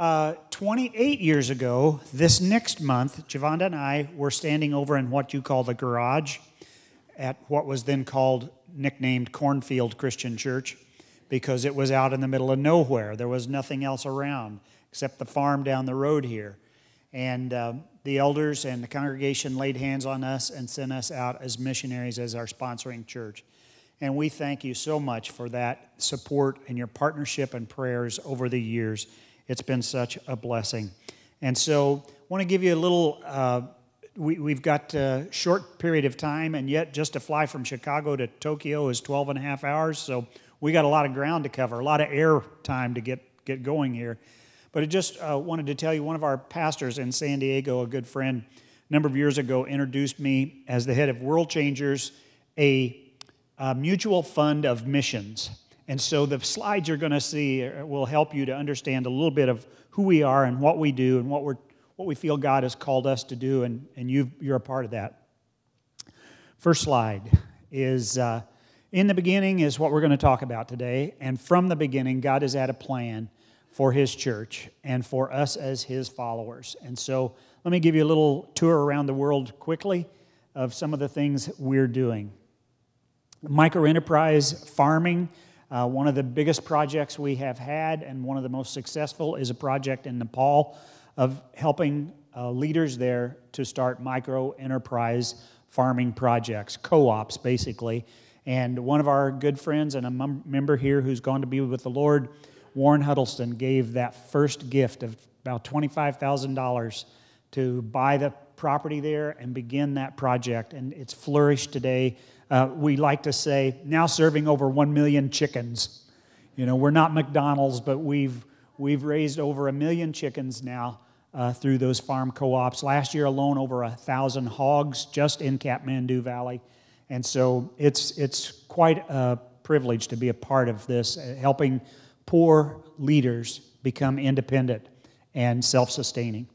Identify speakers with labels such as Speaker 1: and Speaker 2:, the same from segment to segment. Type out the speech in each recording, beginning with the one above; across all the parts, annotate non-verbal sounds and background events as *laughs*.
Speaker 1: Uh, 28 years ago, this next month, Javonda and I were standing over in what you call the garage at what was then called, nicknamed Cornfield Christian Church, because it was out in the middle of nowhere. There was nothing else around except the farm down the road here. And um, the elders and the congregation laid hands on us and sent us out as missionaries as our sponsoring church. And we thank you so much for that support and your partnership and prayers over the years. It's been such a blessing. And so, I want to give you a little. Uh, we, have got a short period of time, and yet just to fly from Chicago to Tokyo is 12 and a half hours. So, we got a lot of ground to cover, a lot of air time to get, get going here. But I just uh, wanted to tell you one of our pastors in San Diego, a good friend, a number of years ago, introduced me as the head of World Changers, a uh, mutual fund of missions. And so the slides you're going to see will help you to understand a little bit of who we are and what we do and what, we're, what we feel God has called us to do, and, and you you're a part of that. First slide is uh, in the beginning, is what we're going to talk about today. And from the beginning, God has had a plan for His church and for us as His followers. And so let me give you a little tour around the world quickly of some of the things we're doing. Microenterprise farming, uh, one of the biggest projects we have had and one of the most successful is a project in Nepal of helping uh, leaders there to start micro enterprise farming projects, co ops basically. And one of our good friends and a mem- member here who's gone to be with the Lord, Warren Huddleston, gave that first gift of about $25,000 to buy the property there and begin that project. And it's flourished today uh, we like to say, now serving over 1 million chickens. You know, we're not McDonald's, but we've, we've raised over a million chickens now uh, through those farm co ops. Last year alone, over a thousand hogs just in Kathmandu Valley. And so it's, it's quite a privilege to be a part of this, uh, helping poor leaders become independent and self sustaining.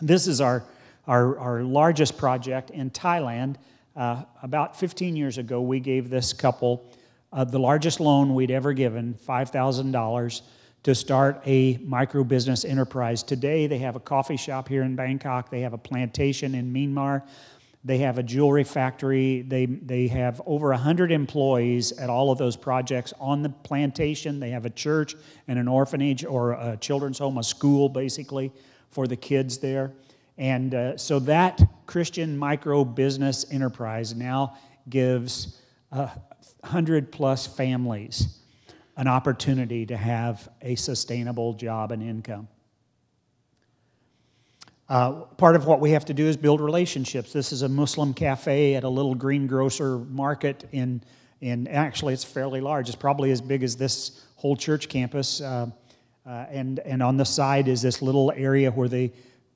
Speaker 1: This is our, our, our largest project in Thailand. Uh, about 15 years ago, we gave this couple uh, the largest loan we'd ever given, $5,000, to start a micro business enterprise. Today, they have a coffee shop here in Bangkok, they have a plantation in Myanmar, they have a jewelry factory, they, they have over 100 employees at all of those projects on the plantation. They have a church and an orphanage or a children's home, a school basically for the kids there. And uh, so that Christian micro business enterprise now gives uh, 100 plus families an opportunity to have a sustainable job and income. Uh, part of what we have to do is build relationships. This is a Muslim cafe at a little greengrocer market in, in actually, it's fairly large. It's probably as big as this whole church campus. Uh, uh, and, and on the side is this little area where they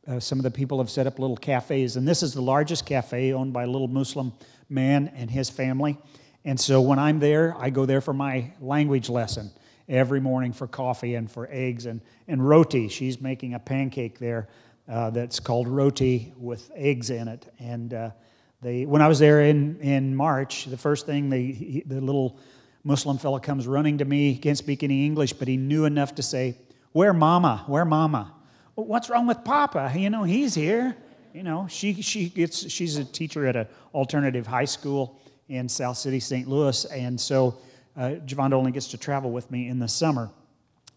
Speaker 1: uh, some of the people have set up little cafes, and this is the largest cafe owned by a little Muslim man and his family. And so when I'm there, I go there for my language lesson every morning for coffee and for eggs and, and roti. She's making a pancake there uh, that's called roti with eggs in it. And uh, they, when I was there in, in March, the first thing they, he, the little Muslim fellow comes running to me, he can't speak any English, but he knew enough to say, Where mama? Where mama? What's wrong with Papa? You know, he's here. You know, she, she gets, she's a teacher at an alternative high school in South City, St. Louis. And so uh, Javonda only gets to travel with me in the summer.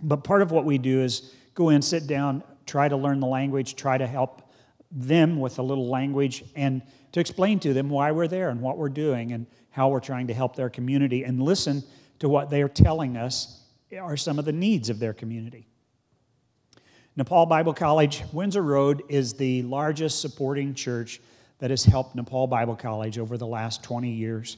Speaker 1: But part of what we do is go in, sit down, try to learn the language, try to help them with a little language, and to explain to them why we're there and what we're doing and how we're trying to help their community and listen to what they're telling us are some of the needs of their community. Nepal Bible College, Windsor Road, is the largest supporting church that has helped Nepal Bible College over the last 20 years.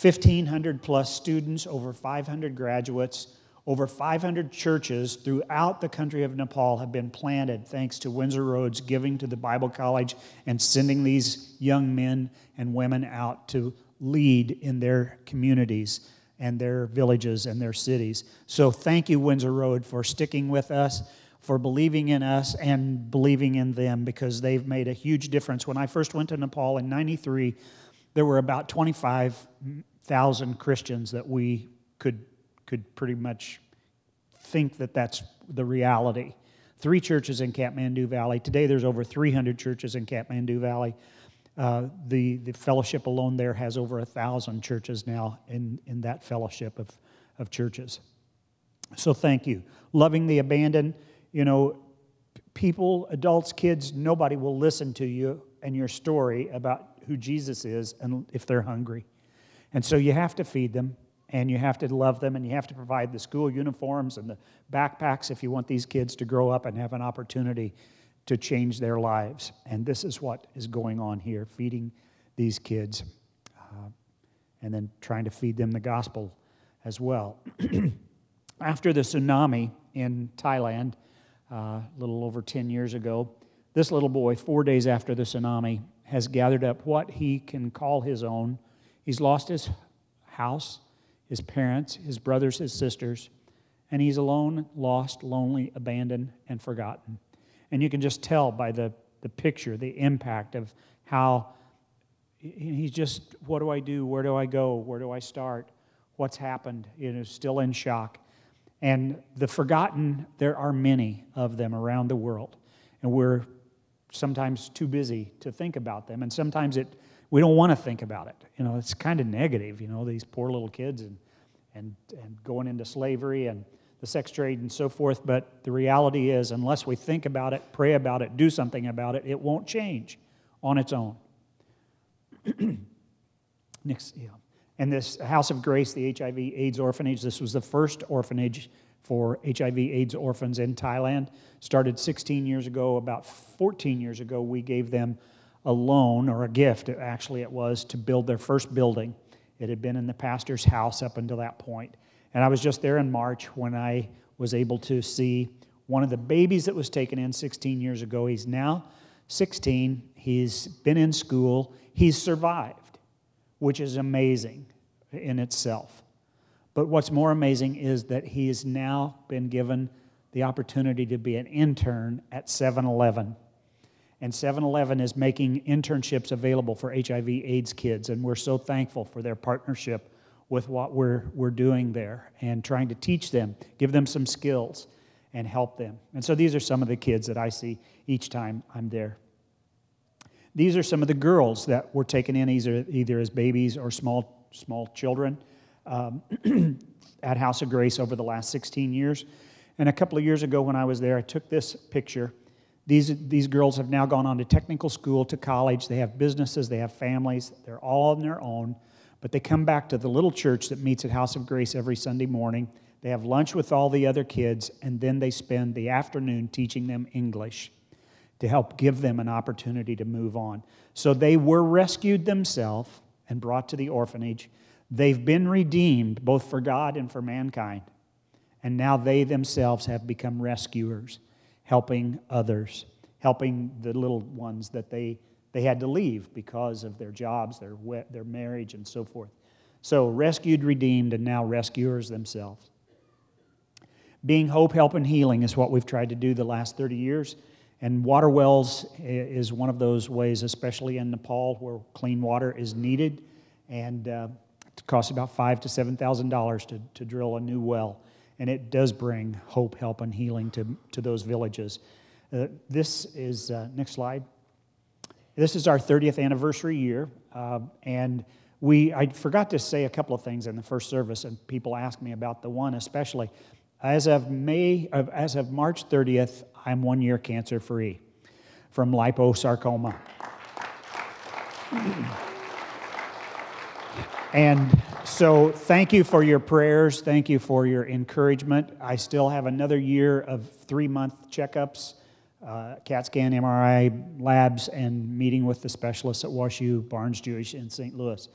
Speaker 1: 1,500 plus students, over 500 graduates, over 500 churches throughout the country of Nepal have been planted thanks to Windsor Road's giving to the Bible College and sending these young men and women out to lead in their communities and their villages and their cities. So thank you, Windsor Road, for sticking with us for believing in us and believing in them because they've made a huge difference. When I first went to Nepal in 93, there were about 25,000 Christians that we could, could pretty much think that that's the reality. three churches in Kathmandu Valley. Today, there's over 300 churches in Kathmandu Valley. Uh, the, the fellowship alone there has over a thousand churches now in, in that fellowship of, of churches. So thank you. Loving the abandoned, you know, people, adults, kids, nobody will listen to you and your story about who Jesus is and if they're hungry. And so you have to feed them and you have to love them and you have to provide the school uniforms and the backpacks if you want these kids to grow up and have an opportunity to change their lives. And this is what is going on here feeding these kids uh, and then trying to feed them the gospel as well. *clears throat* After the tsunami in Thailand, a little over 10 years ago, this little boy, four days after the tsunami, has gathered up what he can call his own. He's lost his house, his parents, his brothers, his sisters, and he's alone, lost, lonely, abandoned, and forgotten. And you can just tell by the, the picture, the impact of how he's just, what do I do? Where do I go? Where do I start? What's happened? You know, still in shock. And the forgotten, there are many of them around the world. And we're sometimes too busy to think about them. And sometimes it, we don't want to think about it. You know, it's kind of negative, you know, these poor little kids and, and, and going into slavery and the sex trade and so forth. But the reality is, unless we think about it, pray about it, do something about it, it won't change on its own. *clears throat* Next, yeah. And this House of Grace, the HIV AIDS orphanage, this was the first orphanage for HIV AIDS orphans in Thailand. Started 16 years ago. About 14 years ago, we gave them a loan or a gift, actually, it was, to build their first building. It had been in the pastor's house up until that point. And I was just there in March when I was able to see one of the babies that was taken in 16 years ago. He's now 16, he's been in school, he's survived, which is amazing in itself. But what's more amazing is that he has now been given the opportunity to be an intern at 7 Eleven. And 7 Eleven is making internships available for HIV AIDS kids, and we're so thankful for their partnership with what we're, we're doing there and trying to teach them, give them some skills, and help them. And so these are some of the kids that I see each time I'm there. These are some of the girls that were taken in either, either as babies or small, small children um, *clears throat* at House of Grace over the last 16 years. And a couple of years ago, when I was there, I took this picture. These, these girls have now gone on to technical school, to college. They have businesses, they have families, they're all on their own. But they come back to the little church that meets at House of Grace every Sunday morning. They have lunch with all the other kids, and then they spend the afternoon teaching them English to help give them an opportunity to move on. So they were rescued themselves and brought to the orphanage. They've been redeemed both for God and for mankind. And now they themselves have become rescuers, helping others, helping the little ones that they they had to leave because of their jobs, their, their marriage, and so forth. So, rescued, redeemed, and now rescuers themselves. Being hope, help, and healing is what we've tried to do the last 30 years. And water wells is one of those ways, especially in Nepal, where clean water is needed. And uh, it costs about five to seven thousand dollars to, drill a new well. And it does bring hope, help, and healing to, to those villages. Uh, this is, uh, next slide. This is our 30th anniversary year, uh, and we, I forgot to say a couple of things in the first service, and people ask me about the one especially. As of May, as of March 30th, I'm one year cancer free from liposarcoma. *clears throat* and so, thank you for your prayers. Thank you for your encouragement. I still have another year of three month checkups uh, CAT scan, MRI labs, and meeting with the specialists at WashU, Barnes Jewish in St. Louis.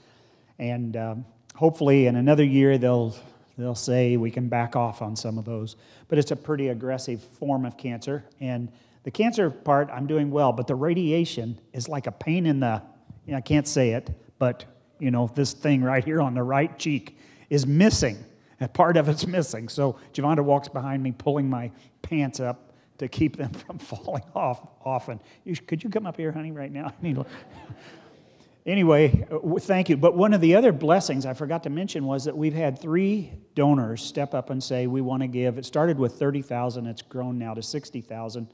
Speaker 1: And um, hopefully, in another year, they'll they'll say we can back off on some of those. But it's a pretty aggressive form of cancer, and the cancer part I'm doing well, but the radiation is like a pain in the. You know, I can't say it, but you know this thing right here on the right cheek is missing. A part of it's missing. So Javonda walks behind me, pulling my pants up to keep them *laughs* from falling off often. You, could you come up here, honey, right now? *laughs* anyway, thank you. But one of the other blessings I forgot to mention was that we've had three donors step up and say we want to give. It started with 30,000, it's grown now to 60,000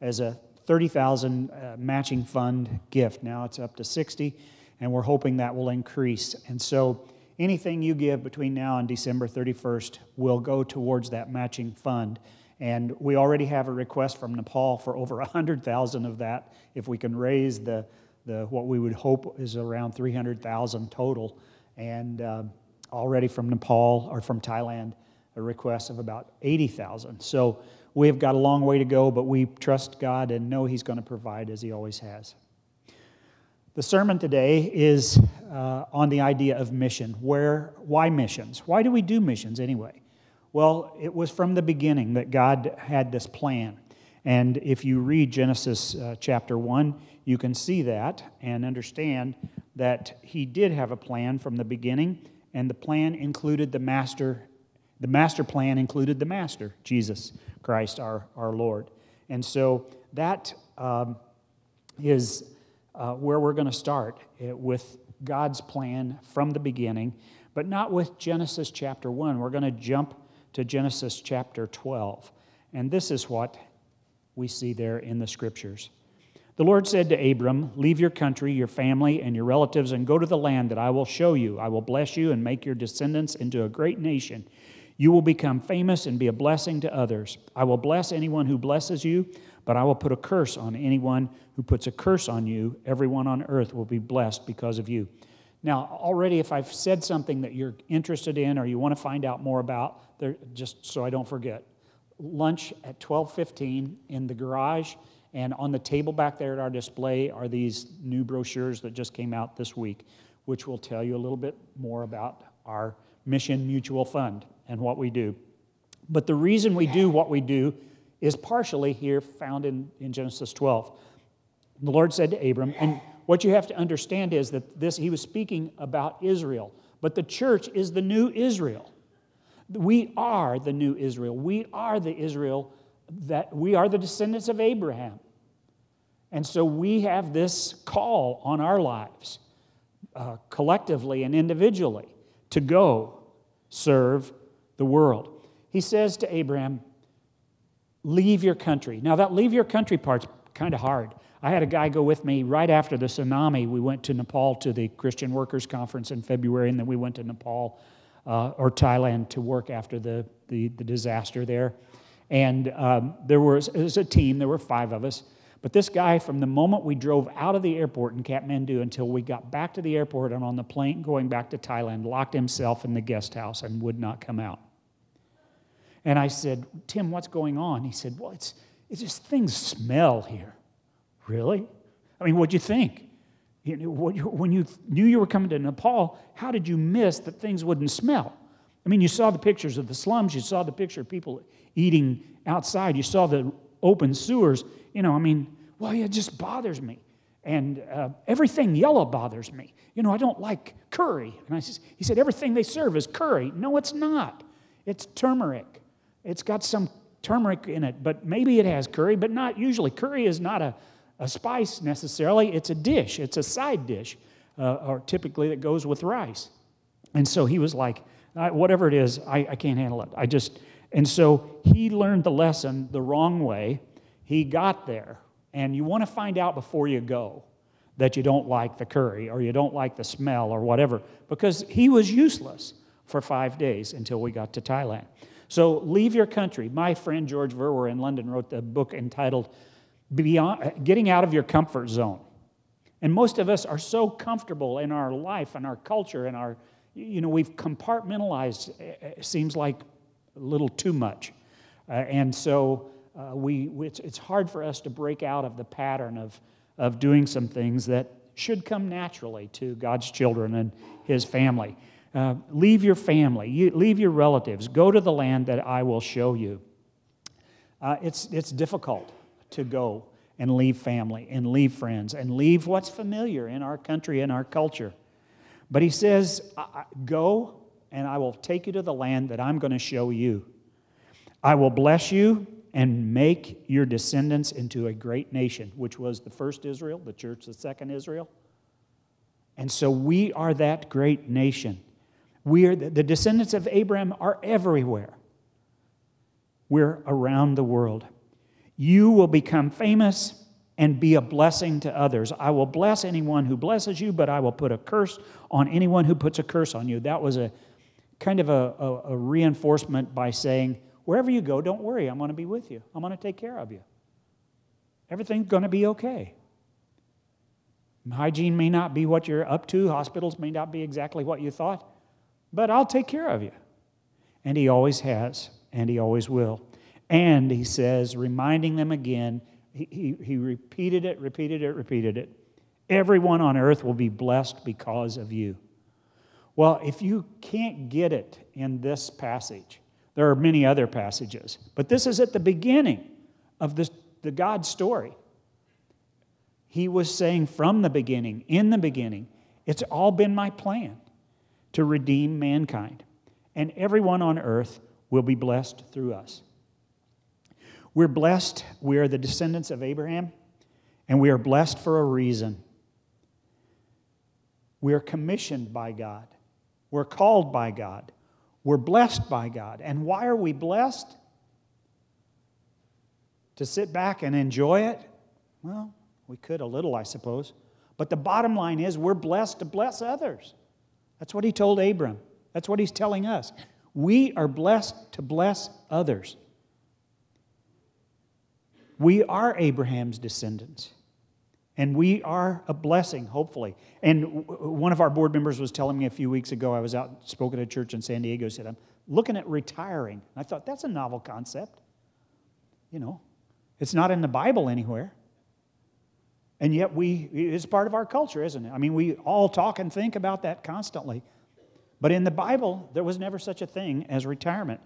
Speaker 1: as a 30,000 uh, matching fund gift. Now it's up to 60 and we're hoping that will increase. And so anything you give between now and December 31st will go towards that matching fund. And we already have a request from Nepal for over 100,000 of that. If we can raise the, the what we would hope is around 300,000 total, and uh, already from Nepal or from Thailand, a request of about 80,000. So we have got a long way to go, but we trust God and know He's going to provide as He always has. The sermon today is uh, on the idea of mission. Where, why missions? Why do we do missions anyway? Well, it was from the beginning that God had this plan. And if you read Genesis uh, chapter 1, you can see that and understand that He did have a plan from the beginning, and the plan included the master. The master plan included the master, Jesus Christ, our, our Lord. And so that um, is uh, where we're going to start uh, with God's plan from the beginning, but not with Genesis chapter 1. We're going to jump to Genesis chapter 12. And this is what we see there in the scriptures. The Lord said to Abram, Leave your country, your family, and your relatives, and go to the land that I will show you. I will bless you and make your descendants into a great nation. You will become famous and be a blessing to others. I will bless anyone who blesses you, but I will put a curse on anyone who puts a curse on you. Everyone on earth will be blessed because of you. Now, already, if I've said something that you're interested in or you want to find out more about, there, just so I don't forget, lunch at 12:15 in the garage, and on the table back there at our display are these new brochures that just came out this week, which will tell you a little bit more about our Mission Mutual Fund and what we do. But the reason we do what we do is partially here found in, in Genesis 12. The Lord said to Abram, and what you have to understand is that this, he was speaking about Israel, but the church is the new Israel. We are the new Israel. We are the Israel that we are the descendants of Abraham. And so we have this call on our lives, uh, collectively and individually, to go serve the world. He says to Abraham, Leave your country. Now, that leave your country part's kind of hard. I had a guy go with me right after the tsunami. We went to Nepal to the Christian Workers Conference in February, and then we went to Nepal uh, or Thailand to work after the, the, the disaster there. And um, there was, was a team, there were five of us. But this guy, from the moment we drove out of the airport in Kathmandu until we got back to the airport and on the plane going back to Thailand, locked himself in the guest house and would not come out. And I said, Tim, what's going on? He said, Well, it's, it's just things smell here. Really? I mean, what'd you think? You know, when you knew you were coming to Nepal, how did you miss that things wouldn't smell? I mean, you saw the pictures of the slums, you saw the picture of people eating outside, you saw the open sewers. You know, I mean, well, it just bothers me. And uh, everything yellow bothers me. You know, I don't like curry. And I said, he said, everything they serve is curry. No, it's not. It's turmeric. It's got some turmeric in it, but maybe it has curry, but not usually. Curry is not a a spice necessarily, it's a dish, it's a side dish, uh, or typically that goes with rice. And so he was like, whatever it is, I, I can't handle it. I just, and so he learned the lesson the wrong way. He got there, and you want to find out before you go that you don't like the curry or you don't like the smell or whatever, because he was useless for five days until we got to Thailand. So leave your country. My friend George Verwer in London wrote the book entitled beyond, getting out of your comfort zone. And most of us are so comfortable in our life and our culture and our, you know, we've compartmentalized, it eh, eh, seems like a little too much. Uh, and so uh, we, it's, it's hard for us to break out of the pattern of, of doing some things that should come naturally to God's children and His family. Uh, leave your family, you, leave your relatives, go to the land that I will show you. Uh, it's, it's difficult to go and leave family and leave friends and leave what's familiar in our country and our culture. But he says, Go and I will take you to the land that I'm going to show you. I will bless you and make your descendants into a great nation, which was the first Israel, the church, the second Israel. And so we are that great nation. We are the descendants of Abraham are everywhere. We're around the world. You will become famous and be a blessing to others. I will bless anyone who blesses you, but I will put a curse on anyone who puts a curse on you. That was a kind of a, a, a reinforcement by saying, wherever you go, don't worry, I'm going to be with you. I'm going to take care of you. Everything's going to be okay. Hygiene may not be what you're up to, hospitals may not be exactly what you thought, but I'll take care of you. And He always has, and He always will. And He says, reminding them again, He, he, he repeated it, repeated it, repeated it. Everyone on earth will be blessed because of you. Well, if you can't get it in this passage, there are many other passages, but this is at the beginning of this, the God story. He was saying from the beginning, in the beginning, it's all been my plan to redeem mankind, and everyone on earth will be blessed through us. We're blessed, we are the descendants of Abraham, and we are blessed for a reason. We are commissioned by God, we're called by God, we're blessed by God. And why are we blessed? To sit back and enjoy it? Well, we could a little, I suppose. But the bottom line is we're blessed to bless others. That's what he told Abram. That's what he's telling us. We are blessed to bless others. We are Abraham's descendants. And we are a blessing, hopefully. And one of our board members was telling me a few weeks ago, I was out, spoke at a church in San Diego, said, I'm looking at retiring. And I thought, that's a novel concept. You know, it's not in the Bible anywhere. And yet, we, it's part of our culture, isn't it? I mean, we all talk and think about that constantly. But in the Bible, there was never such a thing as retirement.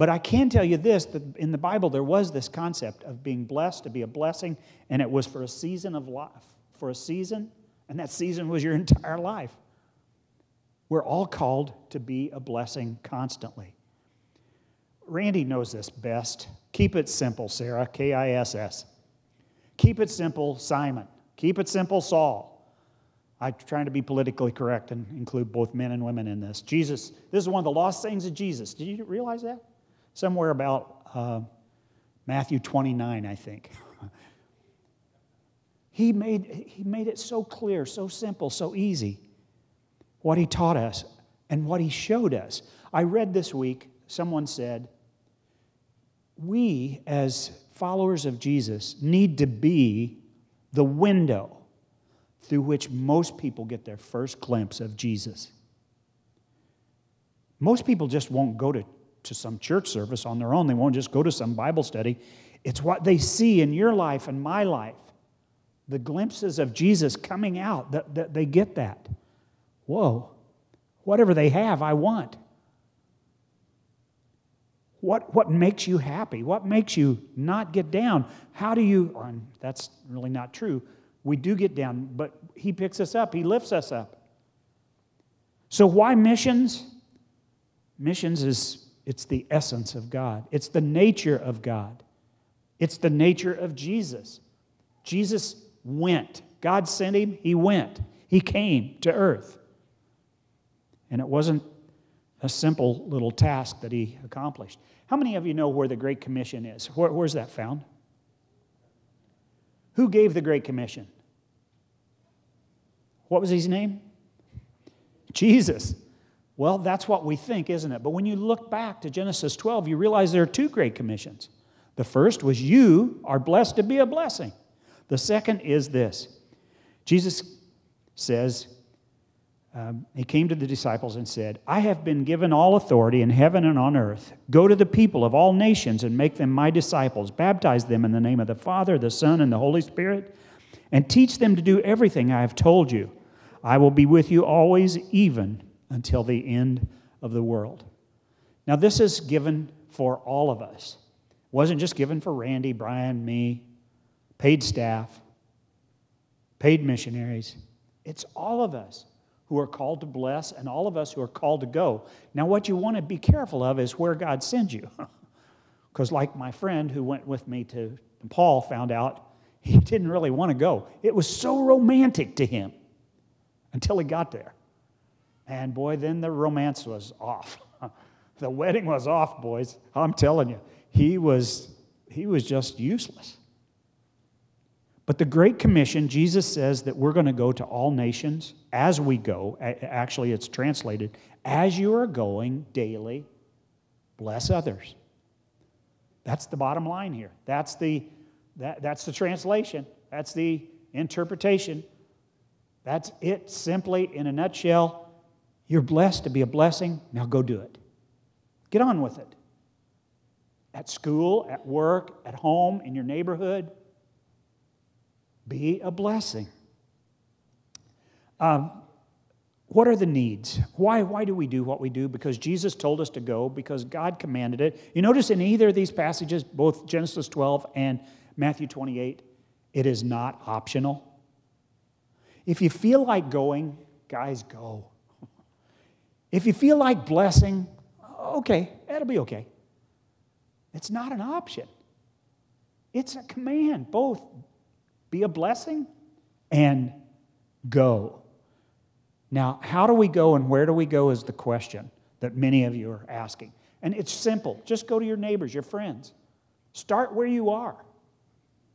Speaker 1: But I can tell you this that in the Bible, there was this concept of being blessed, to be a blessing, and it was for a season of life. For a season, and that season was your entire life. We're all called to be a blessing constantly. Randy knows this best. Keep it simple, Sarah, K I S S. Keep it simple, Simon. Keep it simple, Saul. I'm trying to be politically correct and include both men and women in this. Jesus, this is one of the lost sayings of Jesus. Did you realize that? Somewhere about uh, Matthew 29, I think. *laughs* he, made, he made it so clear, so simple, so easy what he taught us and what he showed us. I read this week, someone said, We as followers of Jesus need to be the window through which most people get their first glimpse of Jesus. Most people just won't go to, to some church service on their own, they won't just go to some Bible study. It's what they see in your life and my life. The glimpses of Jesus coming out, that, that they get that. Whoa, whatever they have, I want. What, what makes you happy? What makes you not get down? How do you, that's really not true. We do get down, but He picks us up, He lifts us up. So, why missions? Missions is it's the essence of God. It's the nature of God. It's the nature of Jesus. Jesus went. God sent him, he went. He came to earth. And it wasn't a simple little task that he accomplished. How many of you know where the Great Commission is? Where, where's that found? Who gave the Great Commission? What was his name? Jesus. Well, that's what we think, isn't it? But when you look back to Genesis 12, you realize there are two Great Commissions. The first was, You are blessed to be a blessing. The second is this Jesus says, um, he came to the disciples and said, I have been given all authority in heaven and on earth. Go to the people of all nations and make them my disciples. Baptize them in the name of the Father, the Son, and the Holy Spirit, and teach them to do everything I have told you. I will be with you always, even until the end of the world. Now, this is given for all of us. It wasn't just given for Randy, Brian, me, paid staff, paid missionaries. It's all of us who are called to bless and all of us who are called to go. Now, what you want to be careful of is where God sends you. *laughs* Because, like my friend who went with me to Nepal found out, he *laughs* didn't really want to go. It was so romantic to him. until he got there. And boy, then the romance was off. *laughs* the wedding was off, boys. I'm telling you. He was, he was just useless. But the Great Commission, Jesus says that we're going to go to all nations as we go. Actually, it's translated as you are going daily, bless others. That's the bottom line here. That's the, that, that's the translation. That's the interpretation. That's it simply in a nutshell. You're blessed to be a blessing. Now go do it. Get on with it. At school, at work, at home, in your neighborhood. Be a blessing. Um, what are the needs? Why, why do we do what we do? Because Jesus told us to go, because God commanded it. You notice in either of these passages, both Genesis 12 and Matthew 28, it is not optional. If you feel like going, guys, go. If you feel like blessing, okay, that'll be okay. It's not an option, it's a command. Both be a blessing and go. Now, how do we go and where do we go is the question that many of you are asking. And it's simple just go to your neighbors, your friends. Start where you are.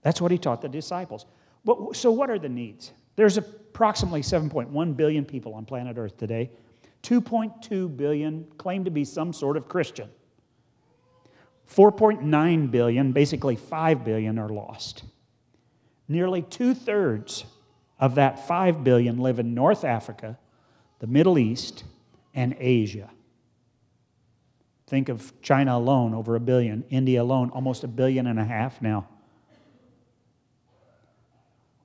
Speaker 1: That's what he taught the disciples. But, so, what are the needs? There's approximately 7.1 billion people on planet Earth today. 2.2 billion claim to be some sort of Christian. 4.9 billion, basically 5 billion, are lost. Nearly two thirds of that 5 billion live in North Africa, the Middle East, and Asia. Think of China alone, over a billion. India alone, almost a billion and a half now.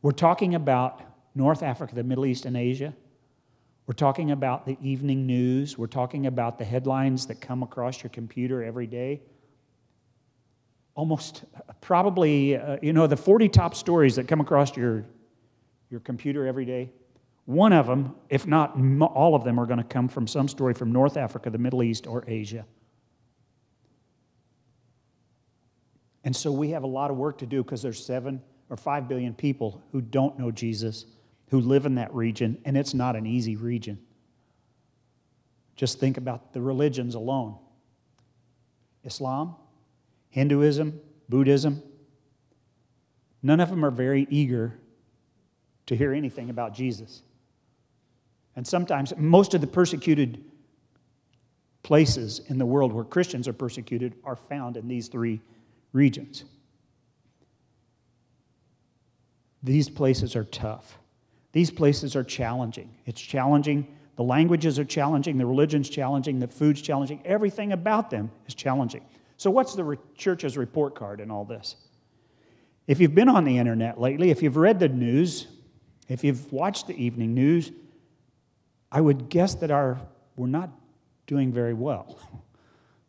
Speaker 1: We're talking about North Africa, the Middle East, and Asia. We're talking about the evening news. We're talking about the headlines that come across your computer every day. Almost probably, uh, you know, the 40 top stories that come across your, your computer every day. One of them, if not all of them, are going to come from some story from North Africa, the Middle East, or Asia. And so we have a lot of work to do because there's seven or five billion people who don't know Jesus who live in that region, and it's not an easy region. Just think about the religions alone Islam, Hinduism, Buddhism. None of them are very eager to hear anything about Jesus. And sometimes, most of the persecuted places in the world where Christians are persecuted are found in these three regions. These places are tough. These places are challenging. It's challenging. The languages are challenging. The religion's challenging. The food's challenging. Everything about them is challenging. So, what's the church's report card in all this? If you've been on the internet lately, if you've read the news, if you've watched the evening news, I would guess that our, we're not doing very well.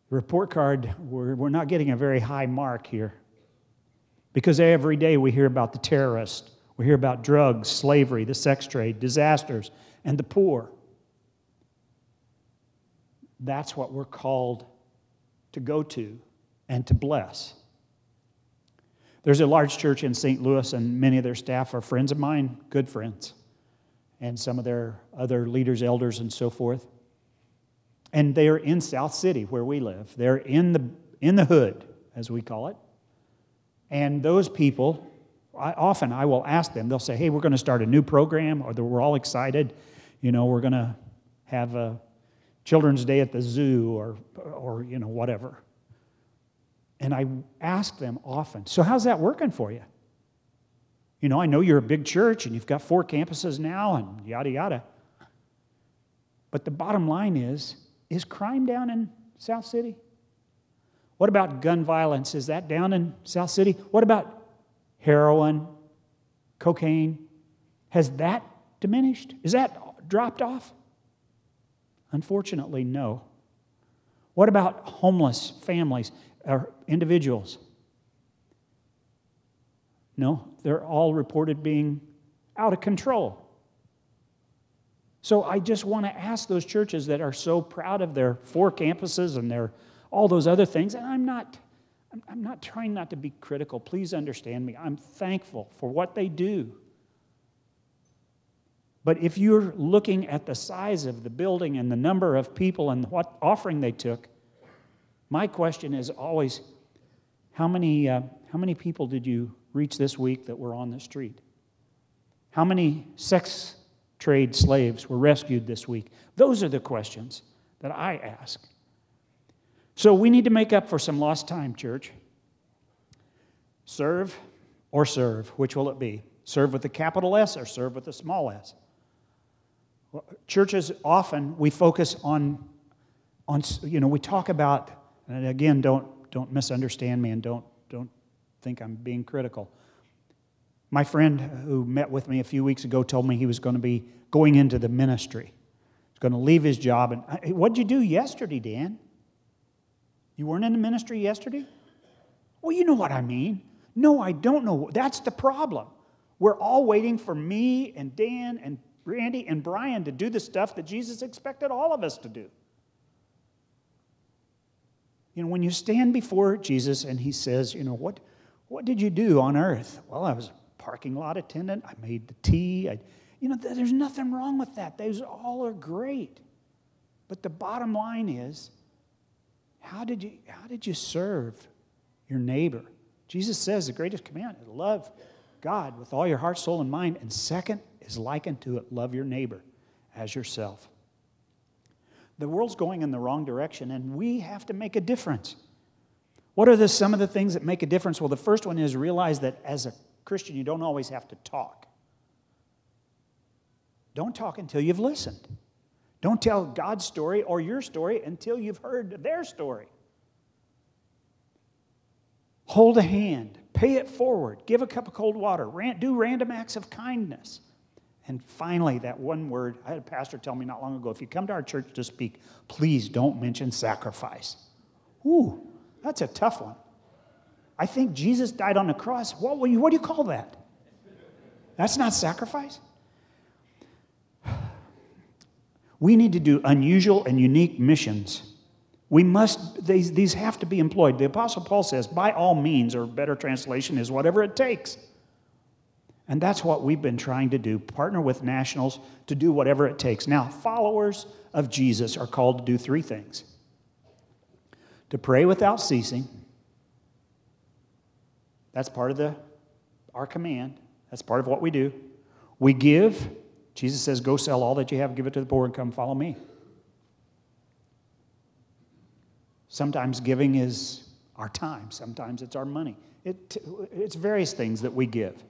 Speaker 1: The *laughs* report card, we're, we're not getting a very high mark here. Because every day we hear about the terrorists we hear about drugs, slavery, the sex trade, disasters, and the poor. That's what we're called to go to and to bless. There's a large church in St. Louis, and many of their staff are friends of mine, good friends, and some of their other leaders, elders, and so forth. And they're in South City, where we live. They're in the, in the hood, as we call it. And those people I, often I will ask them, they'll say, hey, we're going to start a new program, or we're all excited. You know, we're going to have a children's day at the zoo, or, or, you know, whatever. And I ask them often, so how's that working for you? You know, I know you're a big church and you've got four campuses now and yada, yada. But the bottom line is is crime down in South City? What about gun violence? Is that down in South City? What about heroin, cocaine, has that diminished? Is that dropped off? Unfortunately, no. What about homeless families or individuals? No, they're all reported being out of control. So I just want to ask those churches that are so proud of their four campuses and their all those other things, and I'm not I'm not trying not to be critical. Please understand me. I'm thankful for what they do. But if you're looking at the size of the building and the number of people and what offering they took, my question is always how many, uh, how many people did you reach this week that were on the street? How many sex trade slaves were rescued this week? Those are the questions that I ask. So we need to make up for some lost time, church. Serve or serve, which will it be? Serve with a capital S or serve with a small s? Churches often we focus on, on you know, we talk about, and again, don't, don't misunderstand me and don't, don't think I'm being critical. My friend who met with me a few weeks ago told me he was going to be going into the ministry. He's going to leave his job. And what'd you do yesterday, Dan? You weren't in the ministry yesterday? Well, you know what I mean. No, I don't know. That's the problem. We're all waiting for me and Dan and Randy and Brian to do the stuff that Jesus expected all of us to do. You know, when you stand before Jesus and he says, you know, what, what did you do on earth? Well, I was a parking lot attendant. I made the tea. I, you know, there's nothing wrong with that. Those all are great. But the bottom line is, how did you, how did you serve your neighbor? Jesus says the greatest command is love God with all your heart, soul, and mind. And second, is likened to it love your neighbor as yourself. The world's going in the wrong direction, and we have to make a difference. What are the, some of the things that make a difference? Well, the first one is realize that as a Christian, you don't always have to talk. Don't talk until you've listened. Don't tell God's story or your story until you've heard their story. Hold a hand, pay it forward, give a cup of cold water, do random acts of kindness. And finally, that one word, I had a pastor tell me not long ago if you come to our church to speak, please don't mention sacrifice. Ooh, that's a tough one. I think Jesus died on the cross. What, what do you call that? That's not sacrifice? We need to do unusual and unique missions. We must, these, these have to be employed. The Apostle Paul says, by all means, or better translation is whatever it takes. And that's what we've been trying to do partner with nationals to do whatever it takes. Now, followers of Jesus are called to do three things to pray without ceasing. That's part of the, our command. That's part of what we do. We give. Jesus says, Go sell all that you have, give it to the poor, and come follow me. Sometimes giving is our time, sometimes it's our money. It, it's various things that we give.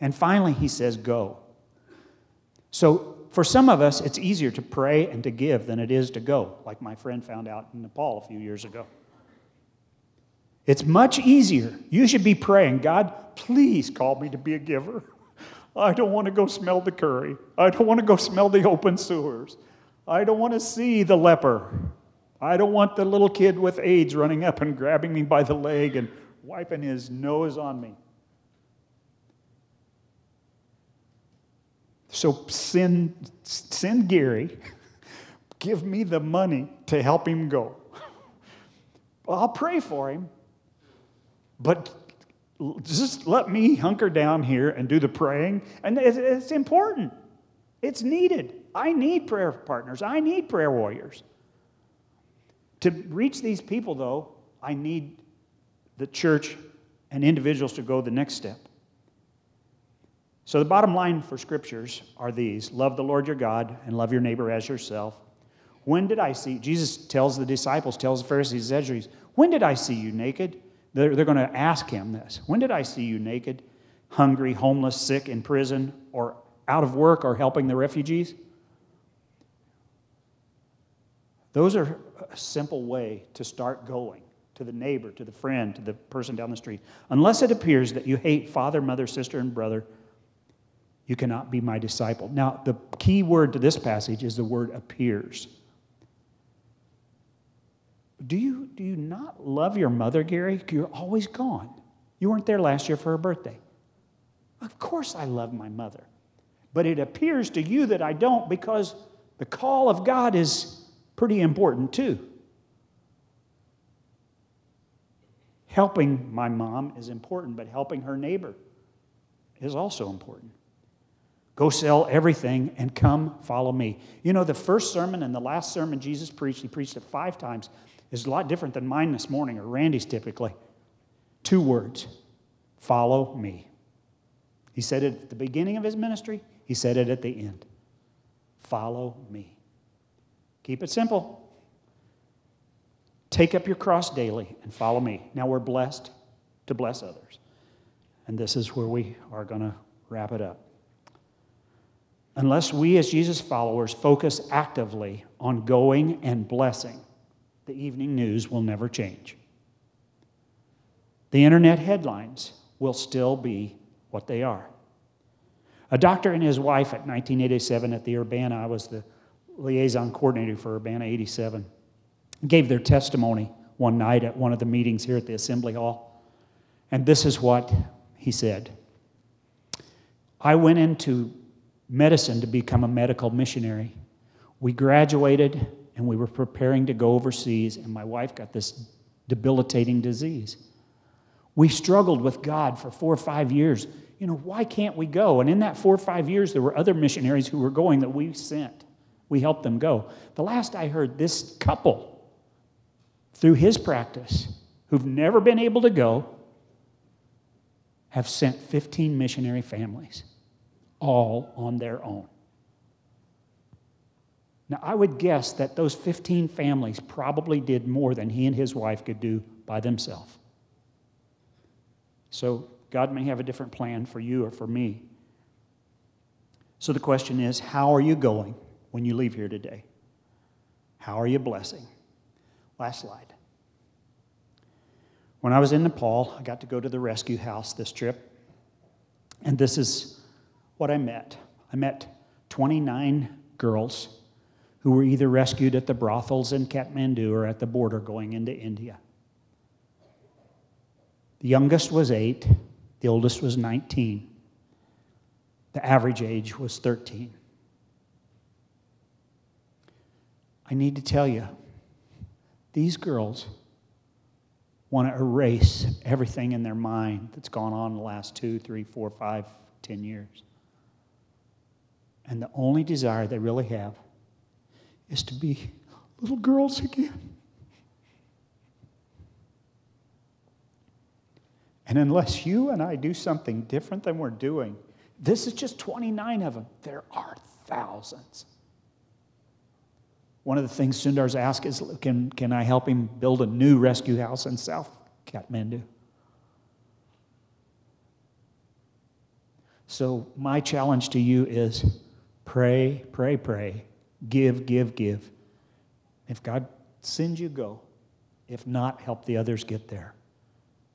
Speaker 1: And finally, he says, Go. So, for some of us, it's easier to pray and to give than it is to go, like my friend found out in Nepal a few years ago. It's much easier. You should be praying, God, please call me to be a giver. *laughs* I don't want to go smell the curry. I don't want to go smell the open sewers. I don't want to see the leper. I don't want the little kid with AIDS running up and grabbing me by the leg and wiping his nose on me. So send, send Gary, *laughs* give me the money to help him go. I'll pray for him, but just let me hunker down here and do the praying. And it's important, it's needed. I need prayer partners, I need prayer warriors. To reach these people, though, I need the church and individuals to go the next step. So, the bottom line for scriptures are these love the Lord your God and love your neighbor as yourself. When did I see, Jesus tells the disciples, tells the Pharisees, Sadducees, when did I see you naked? They're, they're going to ask him this. When did I see you naked, hungry, homeless, sick, in prison, or out of work, or helping the refugees? Those are a simple way to start going to the neighbor, to the friend, to the person down the street. Unless it appears that you hate father, mother, sister, and brother, you cannot be my disciple. Now, the key word to this passage is the word appears. Do you, do you not love your mother, Gary? You're always gone. You weren't there last year for her birthday. Of course, I love my mother. But it appears to you that I don't because the call of God is pretty important too. Helping my mom is important, but helping her neighbor is also important. Go sell everything and come follow me. You know, the first sermon and the last sermon Jesus preached, he preached it five times, is a lot different than mine this morning or Randy's typically. Two words follow me. He said it at the beginning of his ministry, he said it at the end. Follow me. Keep it simple. Take up your cross daily and follow me. Now we're blessed to bless others. And this is where we are going to wrap it up. Unless we, as Jesus followers, focus actively on going and blessing, the evening news will never change. The internet headlines will still be what they are. A doctor and his wife at 1987 at the Urbana, I was the liaison coordinator for Urbana 87, gave their testimony one night at one of the meetings here at the Assembly Hall. And this is what he said I went into medicine to become a medical missionary. We graduated and we were preparing to go overseas, and my wife got this debilitating disease. We struggled with God for four or five years. You know, why can't we go? And in that four or five years, there were other missionaries who were going that we sent. We helped them go. The last I heard, this couple, through his practice, who've never been able to go, have sent 15 missionary families, all on their own. Now, I would guess that those 15 families probably did more than he and his wife could do by themselves. So God may have a different plan for you or for me. So the question is how are you going when you leave here today? How are you blessing? Last slide. When I was in Nepal, I got to go to the rescue house this trip. And this is what I met. I met 29 girls who were either rescued at the brothels in Kathmandu or at the border going into India. The youngest was eight, the oldest was 19. The average age was 13. I need to tell you, these girls want to erase everything in their mind that's gone on the last two, three, four, five, ten years. And the only desire they really have is to be little girls again. And unless you and I do something different than we're doing, this is just 29 of them. There are thousands. One of the things Sundar's asked is can, can I help him build a new rescue house in South Kathmandu? So, my challenge to you is pray, pray, pray, give, give, give. If God sends you, go. If not, help the others get there.